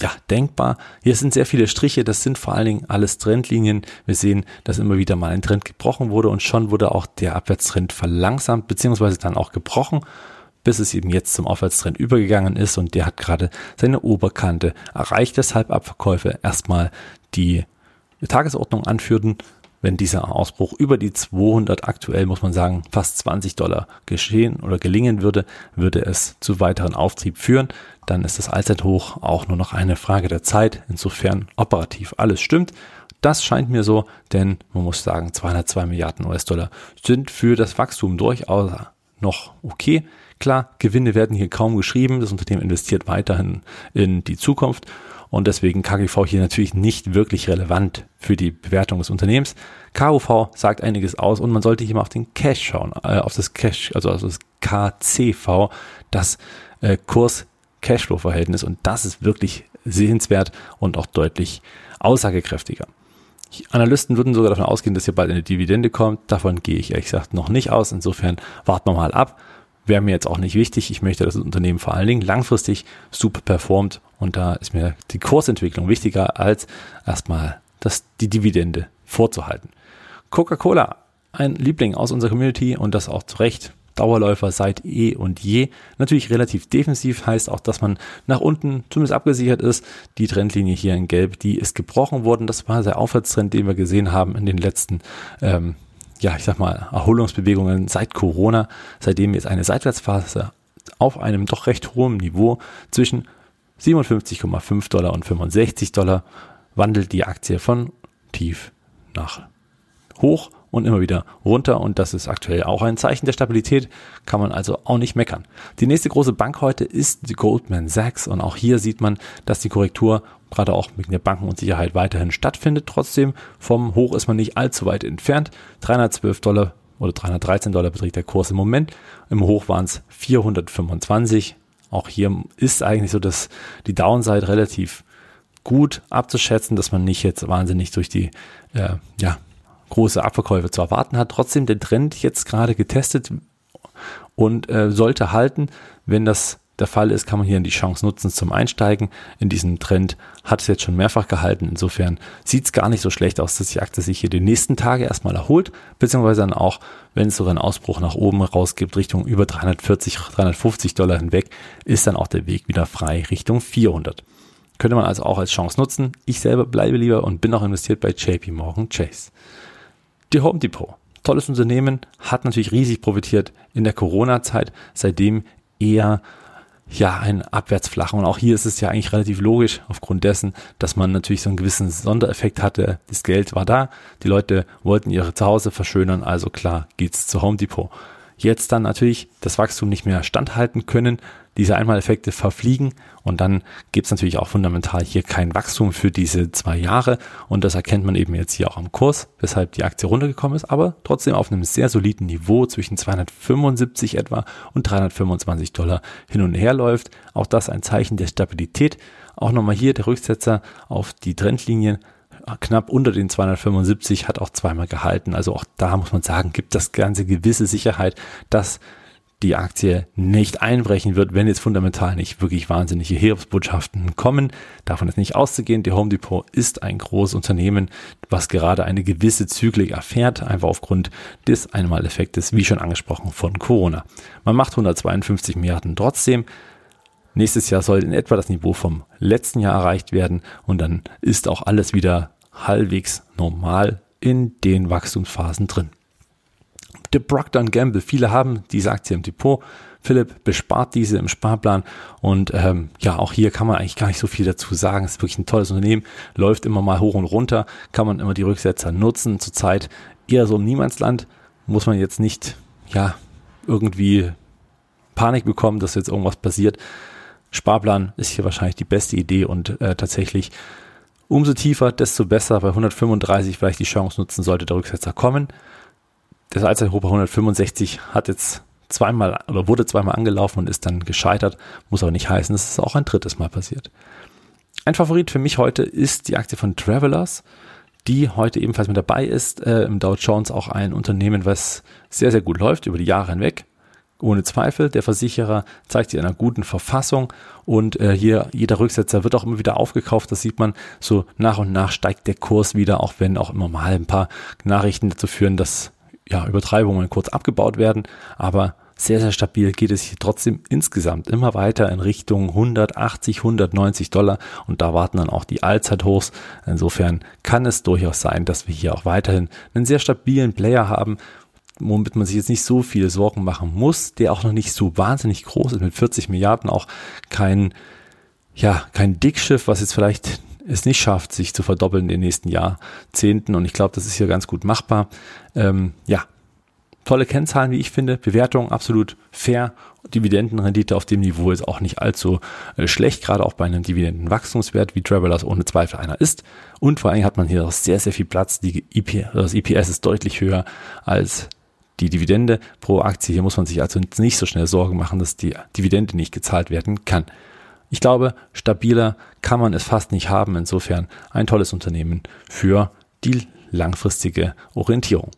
ja, denkbar. Hier sind sehr viele Striche, das sind vor allen Dingen alles Trendlinien. Wir sehen, dass immer wieder mal ein Trend gebrochen wurde und schon wurde auch der Abwärtstrend verlangsamt, beziehungsweise dann auch gebrochen bis es eben jetzt zum Aufwärtstrend übergegangen ist und der hat gerade seine Oberkante erreicht, weshalb Abverkäufe erstmal die Tagesordnung anführten. wenn dieser Ausbruch über die 200 aktuell, muss man sagen, fast 20 Dollar geschehen oder gelingen würde, würde es zu weiteren Auftrieb führen. Dann ist das Allzeithoch auch nur noch eine Frage der Zeit. Insofern operativ alles stimmt. Das scheint mir so, denn man muss sagen, 202 Milliarden US-Dollar sind für das Wachstum durchaus noch okay. Klar, Gewinne werden hier kaum geschrieben. Das Unternehmen investiert weiterhin in die Zukunft und deswegen KGV hier natürlich nicht wirklich relevant für die Bewertung des Unternehmens. KUV sagt einiges aus und man sollte hier mal auf den Cash schauen, äh, auf das Cash, also auf das KCV, das äh, Kurs-Cashflow-Verhältnis und das ist wirklich sehenswert und auch deutlich aussagekräftiger. Analysten würden sogar davon ausgehen, dass hier bald eine Dividende kommt. Davon gehe ich ehrlich gesagt noch nicht aus. Insofern warten wir mal ab. Wäre mir jetzt auch nicht wichtig. Ich möchte, dass das Unternehmen vor allen Dingen langfristig super performt. Und da ist mir die Kursentwicklung wichtiger, als erstmal das, die Dividende vorzuhalten. Coca-Cola, ein Liebling aus unserer Community und das auch zu Recht. Dauerläufer seit eh und je. Natürlich relativ defensiv heißt auch, dass man nach unten zumindest abgesichert ist. Die Trendlinie hier in Gelb, die ist gebrochen worden. Das war der Aufwärtstrend, den wir gesehen haben in den letzten, ähm, ja, ich sag mal, Erholungsbewegungen seit Corona. Seitdem ist eine Seitwärtsphase auf einem doch recht hohen Niveau zwischen 57,5 Dollar und 65 Dollar wandelt die Aktie von tief nach hoch und immer wieder runter und das ist aktuell auch ein Zeichen der Stabilität, kann man also auch nicht meckern. Die nächste große Bank heute ist die Goldman Sachs und auch hier sieht man, dass die Korrektur gerade auch wegen der Bankenunsicherheit weiterhin stattfindet. Trotzdem vom Hoch ist man nicht allzu weit entfernt. 312 Dollar oder 313 Dollar beträgt der Kurs im Moment. Im Hoch waren es 425. Auch hier ist eigentlich so, dass die Downside relativ gut abzuschätzen, dass man nicht jetzt wahnsinnig durch die äh, ja, große Abverkäufe zu erwarten hat. Trotzdem der Trend jetzt gerade getestet und äh, sollte halten. Wenn das der Fall ist, kann man hier die Chance nutzen zum Einsteigen. In diesem Trend hat es jetzt schon mehrfach gehalten. Insofern sieht es gar nicht so schlecht aus, dass die Aktie sich hier die nächsten Tage erstmal erholt, beziehungsweise dann auch, wenn es sogar einen Ausbruch nach oben rausgibt, Richtung über 340, 350 Dollar hinweg, ist dann auch der Weg wieder frei Richtung 400. Könnte man also auch als Chance nutzen. Ich selber bleibe lieber und bin auch investiert bei JP Morgan Chase. Die Home Depot. Tolles Unternehmen, hat natürlich riesig profitiert in der Corona-Zeit, seitdem eher ja, ein Abwärtsflachen. Und auch hier ist es ja eigentlich relativ logisch, aufgrund dessen, dass man natürlich so einen gewissen Sondereffekt hatte. Das Geld war da, die Leute wollten ihre Zuhause verschönern, also klar geht's zu Home Depot jetzt dann natürlich das Wachstum nicht mehr standhalten können, diese Einmaleffekte verfliegen und dann gibt es natürlich auch fundamental hier kein Wachstum für diese zwei Jahre und das erkennt man eben jetzt hier auch am Kurs, weshalb die Aktie runtergekommen ist, aber trotzdem auf einem sehr soliden Niveau zwischen 275 etwa und 325 Dollar hin und her läuft. Auch das ein Zeichen der Stabilität. Auch nochmal hier der Rücksetzer auf die Trendlinien knapp unter den 275, hat auch zweimal gehalten. Also auch da muss man sagen, gibt das Ganze gewisse Sicherheit, dass die Aktie nicht einbrechen wird, wenn jetzt fundamental nicht wirklich wahnsinnige Heeresbotschaften kommen. Davon ist nicht auszugehen. Die Home Depot ist ein großes Unternehmen, was gerade eine gewisse Zyklik erfährt, einfach aufgrund des Einmaleffektes, wie schon angesprochen, von Corona. Man macht 152 Milliarden trotzdem. Nächstes Jahr soll in etwa das Niveau vom letzten Jahr erreicht werden und dann ist auch alles wieder halbwegs normal in den Wachstumsphasen drin. The Procter Gamble, viele haben diese Aktie im Depot. Philipp bespart diese im Sparplan und ähm, ja, auch hier kann man eigentlich gar nicht so viel dazu sagen. Es ist wirklich ein tolles Unternehmen, läuft immer mal hoch und runter, kann man immer die Rücksetzer nutzen. Zurzeit eher so im Niemandsland, muss man jetzt nicht, ja, irgendwie Panik bekommen, dass jetzt irgendwas passiert. Sparplan ist hier wahrscheinlich die beste Idee und äh, tatsächlich Umso tiefer, desto besser. Bei 135 vielleicht die Chance nutzen sollte der Rücksetzer kommen. Das Allzeithoch bei 165 hat jetzt zweimal oder wurde zweimal angelaufen und ist dann gescheitert. Muss aber nicht heißen, dass es auch ein drittes Mal passiert. Ein Favorit für mich heute ist die Aktie von Travelers, die heute ebenfalls mit dabei ist. Äh, Im Dow Jones auch ein Unternehmen, was sehr, sehr gut läuft über die Jahre hinweg. Ohne Zweifel, der Versicherer zeigt sich in einer guten Verfassung und äh, hier jeder Rücksetzer wird auch immer wieder aufgekauft. Das sieht man so nach und nach steigt der Kurs wieder, auch wenn auch immer mal ein paar Nachrichten dazu führen, dass ja Übertreibungen kurz abgebaut werden. Aber sehr, sehr stabil geht es hier trotzdem insgesamt immer weiter in Richtung 180, 190 Dollar und da warten dann auch die Allzeithochs. Insofern kann es durchaus sein, dass wir hier auch weiterhin einen sehr stabilen Player haben, womit man sich jetzt nicht so viele Sorgen machen muss, der auch noch nicht so wahnsinnig groß ist, mit 40 Milliarden auch kein, ja, kein Dickschiff, was jetzt vielleicht es nicht schafft, sich zu verdoppeln in den nächsten Jahrzehnten. Und ich glaube, das ist hier ganz gut machbar. Ähm, ja, tolle Kennzahlen, wie ich finde. Bewertung absolut fair. Dividendenrendite auf dem Niveau ist auch nicht allzu äh, schlecht, gerade auch bei einem Dividendenwachstumswert, wie Travelers ohne Zweifel einer ist. Und vor allem hat man hier auch sehr, sehr viel Platz. Die IP, das IPS ist deutlich höher als die Dividende pro Aktie. Hier muss man sich also nicht so schnell Sorgen machen, dass die Dividende nicht gezahlt werden kann. Ich glaube, stabiler kann man es fast nicht haben. Insofern ein tolles Unternehmen für die langfristige Orientierung.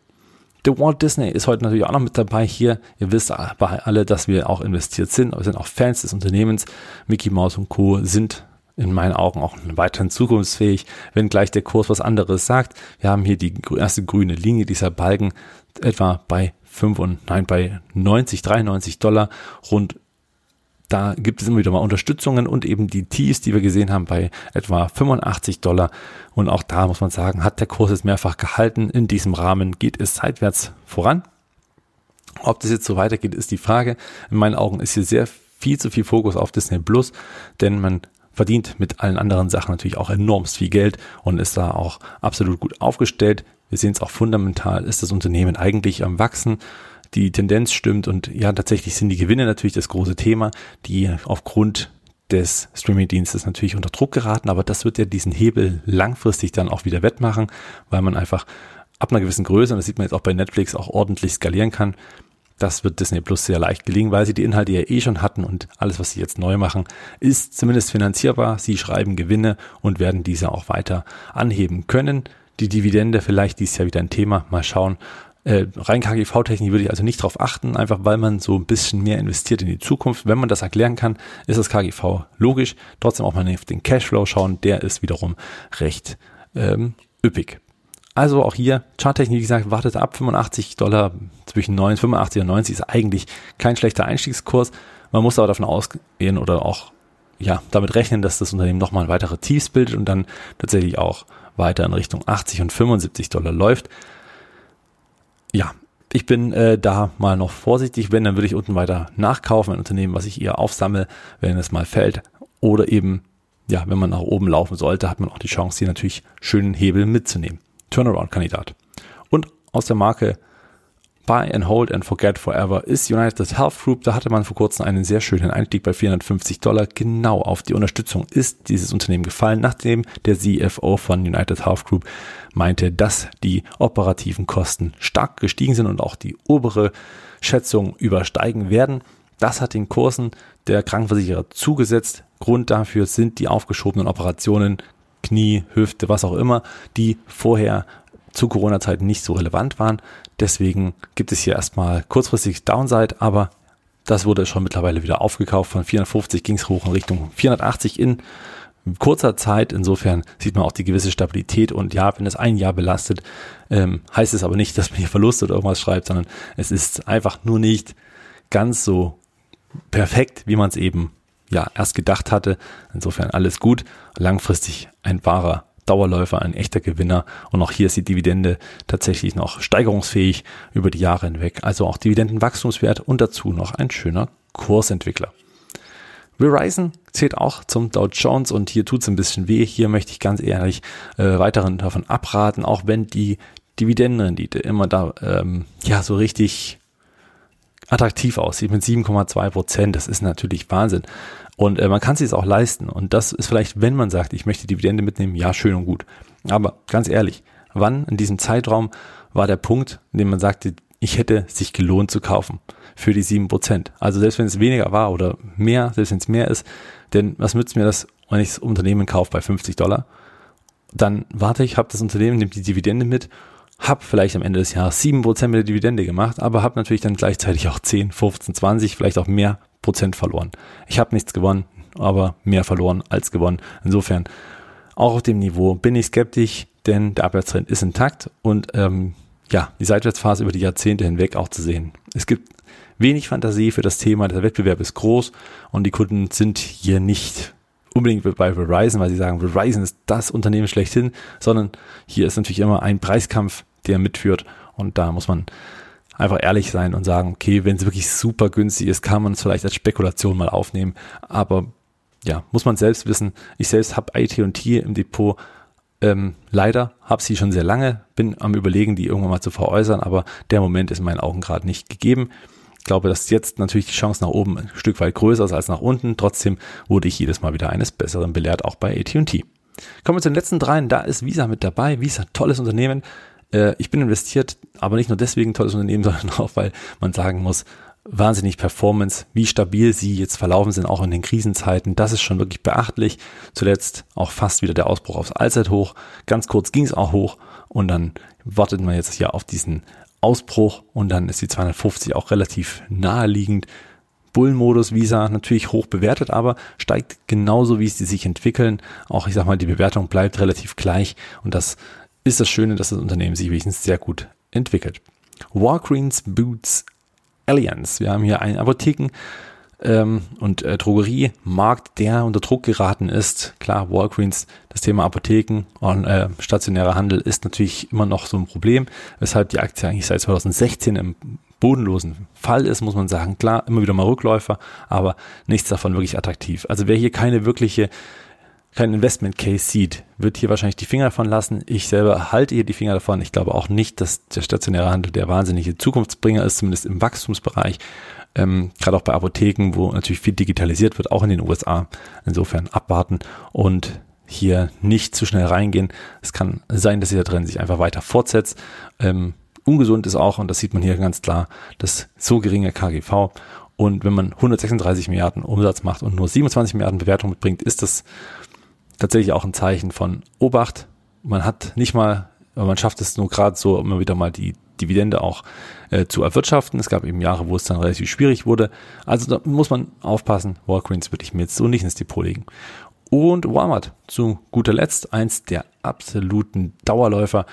The Walt Disney ist heute natürlich auch noch mit dabei hier. Ihr wisst aber alle, dass wir auch investiert sind. Wir sind auch Fans des Unternehmens. Mickey Mouse und Co. sind in meinen Augen auch weiterhin zukunftsfähig, wenn gleich der Kurs was anderes sagt. Wir haben hier die erste grüne Linie dieser Balken etwa bei 5 und nein, bei 90, 93 Dollar rund da gibt es immer wieder mal Unterstützungen und eben die Tees, die wir gesehen haben, bei etwa 85 Dollar. Und auch da muss man sagen, hat der Kurs jetzt mehrfach gehalten. In diesem Rahmen geht es seitwärts voran. Ob das jetzt so weitergeht, ist die Frage. In meinen Augen ist hier sehr viel zu viel Fokus auf Disney Plus, denn man verdient mit allen anderen Sachen natürlich auch enormst viel Geld und ist da auch absolut gut aufgestellt. Wir sehen es auch fundamental, ist das Unternehmen eigentlich am Wachsen die Tendenz stimmt und ja, tatsächlich sind die Gewinne natürlich das große Thema, die aufgrund des Streaming-Dienstes natürlich unter Druck geraten, aber das wird ja diesen Hebel langfristig dann auch wieder wettmachen, weil man einfach ab einer gewissen Größe, und das sieht man jetzt auch bei Netflix, auch ordentlich skalieren kann. Das wird Disney Plus sehr leicht gelingen, weil sie die Inhalte ja eh schon hatten und alles, was sie jetzt neu machen, ist zumindest finanzierbar. Sie schreiben Gewinne und werden diese auch weiter anheben können. Die Dividende vielleicht dies Jahr wieder ein Thema. Mal schauen. Äh, rein KGV-Technik würde ich also nicht darauf achten, einfach weil man so ein bisschen mehr investiert in die Zukunft. Wenn man das erklären kann, ist das KGV logisch. Trotzdem auch mal auf den Cashflow schauen, der ist wiederum recht ähm, üppig. Also auch hier, Charttechnik, wie gesagt, wartet ab, 85 Dollar zwischen 9, 85 und 90 ist eigentlich kein schlechter Einstiegskurs. Man muss aber davon ausgehen oder auch ja, damit rechnen, dass das Unternehmen nochmal weitere Tiefs bildet und dann tatsächlich auch weiter in Richtung 80 und 75 Dollar läuft ja, ich bin äh, da mal noch vorsichtig. Wenn, dann würde ich unten weiter nachkaufen, ein Unternehmen, was ich eher aufsammle, wenn es mal fällt. Oder eben, ja, wenn man nach oben laufen sollte, hat man auch die Chance, hier natürlich schönen Hebel mitzunehmen. Turnaround-Kandidat. Und aus der Marke Buy and Hold and Forget Forever ist United Health Group. Da hatte man vor kurzem einen sehr schönen Einstieg bei 450 Dollar. Genau auf die Unterstützung ist dieses Unternehmen gefallen, nachdem der CFO von United Health Group meinte, dass die operativen Kosten stark gestiegen sind und auch die obere Schätzung übersteigen werden. Das hat den Kursen der Krankenversicherer zugesetzt. Grund dafür sind die aufgeschobenen Operationen, Knie, Hüfte, was auch immer, die vorher zu Corona-Zeiten nicht so relevant waren. Deswegen gibt es hier erstmal kurzfristig Downside, aber das wurde schon mittlerweile wieder aufgekauft. Von 450 ging es hoch in Richtung 480 in kurzer Zeit. Insofern sieht man auch die gewisse Stabilität. Und ja, wenn es ein Jahr belastet, ähm, heißt es aber nicht, dass man hier Verlust oder irgendwas schreibt, sondern es ist einfach nur nicht ganz so perfekt, wie man es eben ja erst gedacht hatte. Insofern alles gut. Langfristig ein wahrer Dauerläufer, ein echter Gewinner. Und auch hier ist die Dividende tatsächlich noch steigerungsfähig über die Jahre hinweg. Also auch Dividendenwachstumswert und dazu noch ein schöner Kursentwickler. Verizon zählt auch zum Dow Jones und hier tut es ein bisschen weh. Hier möchte ich ganz ehrlich äh, weiteren davon abraten, auch wenn die Dividendenrendite immer da ähm, ja so richtig attraktiv aussieht mit 7,2 Prozent. Das ist natürlich Wahnsinn. Und äh, man kann es sich auch leisten. Und das ist vielleicht, wenn man sagt, ich möchte Dividende mitnehmen, ja, schön und gut. Aber ganz ehrlich, wann in diesem Zeitraum war der Punkt, in dem man sagte, ich hätte sich gelohnt zu kaufen für die sieben Prozent. Also selbst wenn es weniger war oder mehr, selbst wenn es mehr ist, denn was nützt mir das, wenn ich das Unternehmen kaufe bei 50 Dollar? Dann warte ich, habe das Unternehmen, nimmt die Dividende mit, habe vielleicht am Ende des Jahres sieben Prozent mit der Dividende gemacht, aber habe natürlich dann gleichzeitig auch 10, 15, 20, vielleicht auch mehr Prozent verloren. Ich habe nichts gewonnen, aber mehr verloren als gewonnen. Insofern auch auf dem Niveau bin ich skeptisch, denn der Abwärtstrend ist intakt und ähm, ja, die Seitwärtsphase über die Jahrzehnte hinweg auch zu sehen. Es gibt wenig Fantasie für das Thema. Der Wettbewerb ist groß und die Kunden sind hier nicht unbedingt bei Verizon, weil sie sagen, Verizon ist das Unternehmen schlechthin, sondern hier ist natürlich immer ein Preiskampf, der mitführt und da muss man einfach ehrlich sein und sagen, okay, wenn es wirklich super günstig ist, kann man es vielleicht als Spekulation mal aufnehmen, aber ja, muss man selbst wissen. Ich selbst habe IT&T im Depot. Ähm, leider habe sie schon sehr lange, bin am überlegen, die irgendwann mal zu veräußern, aber der Moment ist in meinen Augen gerade nicht gegeben. Ich glaube, dass jetzt natürlich die Chance nach oben ein Stück weit größer ist als nach unten. Trotzdem wurde ich jedes Mal wieder eines Besseren belehrt, auch bei AT&T. Kommen wir zu den letzten dreien. Da ist Visa mit dabei. Visa, tolles Unternehmen. Äh, ich bin investiert, aber nicht nur deswegen tolles Unternehmen, *laughs* sondern auch, weil man sagen muss, wahnsinnig Performance, wie stabil sie jetzt verlaufen sind, auch in den Krisenzeiten. Das ist schon wirklich beachtlich. Zuletzt auch fast wieder der Ausbruch aufs Allzeithoch. Ganz kurz ging es auch hoch und dann wartet man jetzt hier auf diesen Ausbruch und dann ist die 250 auch relativ naheliegend. Bullenmodus Visa natürlich hoch bewertet, aber steigt genauso, wie sie sich entwickeln. Auch ich sag mal, die Bewertung bleibt relativ gleich und das ist das Schöne, dass das Unternehmen sich wenigstens sehr gut entwickelt. Walgreens Boots Alliance. Wir haben hier einen Apotheken ähm, und äh, Drogeriemarkt, der unter Druck geraten ist. Klar, Walgreens, das Thema Apotheken und äh, stationärer Handel ist natürlich immer noch so ein Problem, weshalb die Aktie eigentlich seit 2016 im bodenlosen Fall ist, muss man sagen. Klar, immer wieder mal Rückläufer, aber nichts davon wirklich attraktiv. Also wer hier keine wirkliche kein Investment Case sieht, wird hier wahrscheinlich die Finger davon lassen. Ich selber halte hier die Finger davon. Ich glaube auch nicht, dass der stationäre Handel der wahnsinnige Zukunftsbringer ist, zumindest im Wachstumsbereich. Ähm, Gerade auch bei Apotheken, wo natürlich viel digitalisiert wird, auch in den USA. Insofern abwarten und hier nicht zu schnell reingehen. Es kann sein, dass dieser Trend sich einfach weiter fortsetzt. Ähm, ungesund ist auch, und das sieht man hier ganz klar, das so geringe KGV. Und wenn man 136 Milliarden Umsatz macht und nur 27 Milliarden Bewertung mitbringt, ist das tatsächlich auch ein Zeichen von Obacht. Man hat nicht mal, man schafft es nur gerade so immer wieder mal die Dividende auch äh, zu erwirtschaften. Es gab eben Jahre, wo es dann relativ schwierig wurde. Also da muss man aufpassen. Walgreens würde ich mir jetzt so nicht ins Depot legen. Und Walmart zu guter Letzt, eins der absoluten Dauerläufer.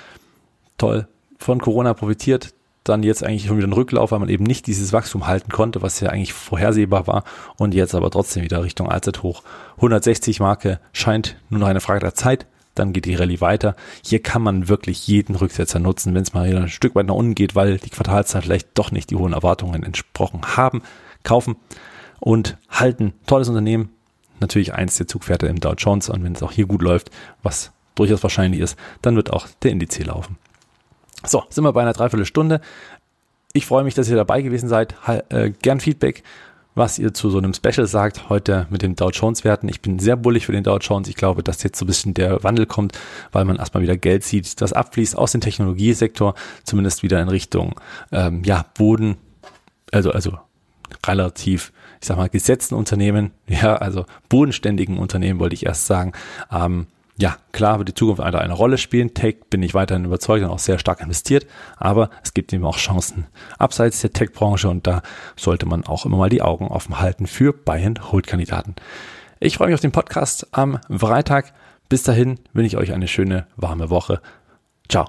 Toll, von Corona profitiert, dann jetzt eigentlich schon wieder ein Rücklauf, weil man eben nicht dieses Wachstum halten konnte, was ja eigentlich vorhersehbar war und jetzt aber trotzdem wieder Richtung Allzeithoch. 160 Marke scheint nur noch eine Frage der Zeit. Dann geht die Rallye weiter. Hier kann man wirklich jeden Rücksetzer nutzen, wenn es mal wieder ein Stück weit nach unten geht, weil die Quartalszahlen vielleicht doch nicht die hohen Erwartungen entsprochen haben. Kaufen und halten. Tolles Unternehmen. Natürlich eins der Zugpferde im Dow Jones. Und wenn es auch hier gut läuft, was durchaus wahrscheinlich ist, dann wird auch der Indiz laufen. So, sind wir bei einer Dreiviertelstunde. Ich freue mich, dass ihr dabei gewesen seid. Äh, gern Feedback, was ihr zu so einem Special sagt, heute mit den Dow Jones Werten. Ich bin sehr bullig für den Dow Jones. Ich glaube, dass jetzt so ein bisschen der Wandel kommt, weil man erstmal wieder Geld sieht, das abfließt aus dem Technologiesektor, zumindest wieder in Richtung, ähm, ja, Boden, also, also relativ, ich sag mal, gesetzten Unternehmen, *laughs* ja, also bodenständigen Unternehmen wollte ich erst sagen, ähm, ja, klar wird die Zukunft eine, eine Rolle spielen. Tech bin ich weiterhin überzeugt und auch sehr stark investiert, aber es gibt eben auch Chancen abseits der Tech-Branche und da sollte man auch immer mal die Augen offen halten für Buy-and-Hold-Kandidaten. Ich freue mich auf den Podcast am Freitag. Bis dahin wünsche ich euch eine schöne, warme Woche. Ciao.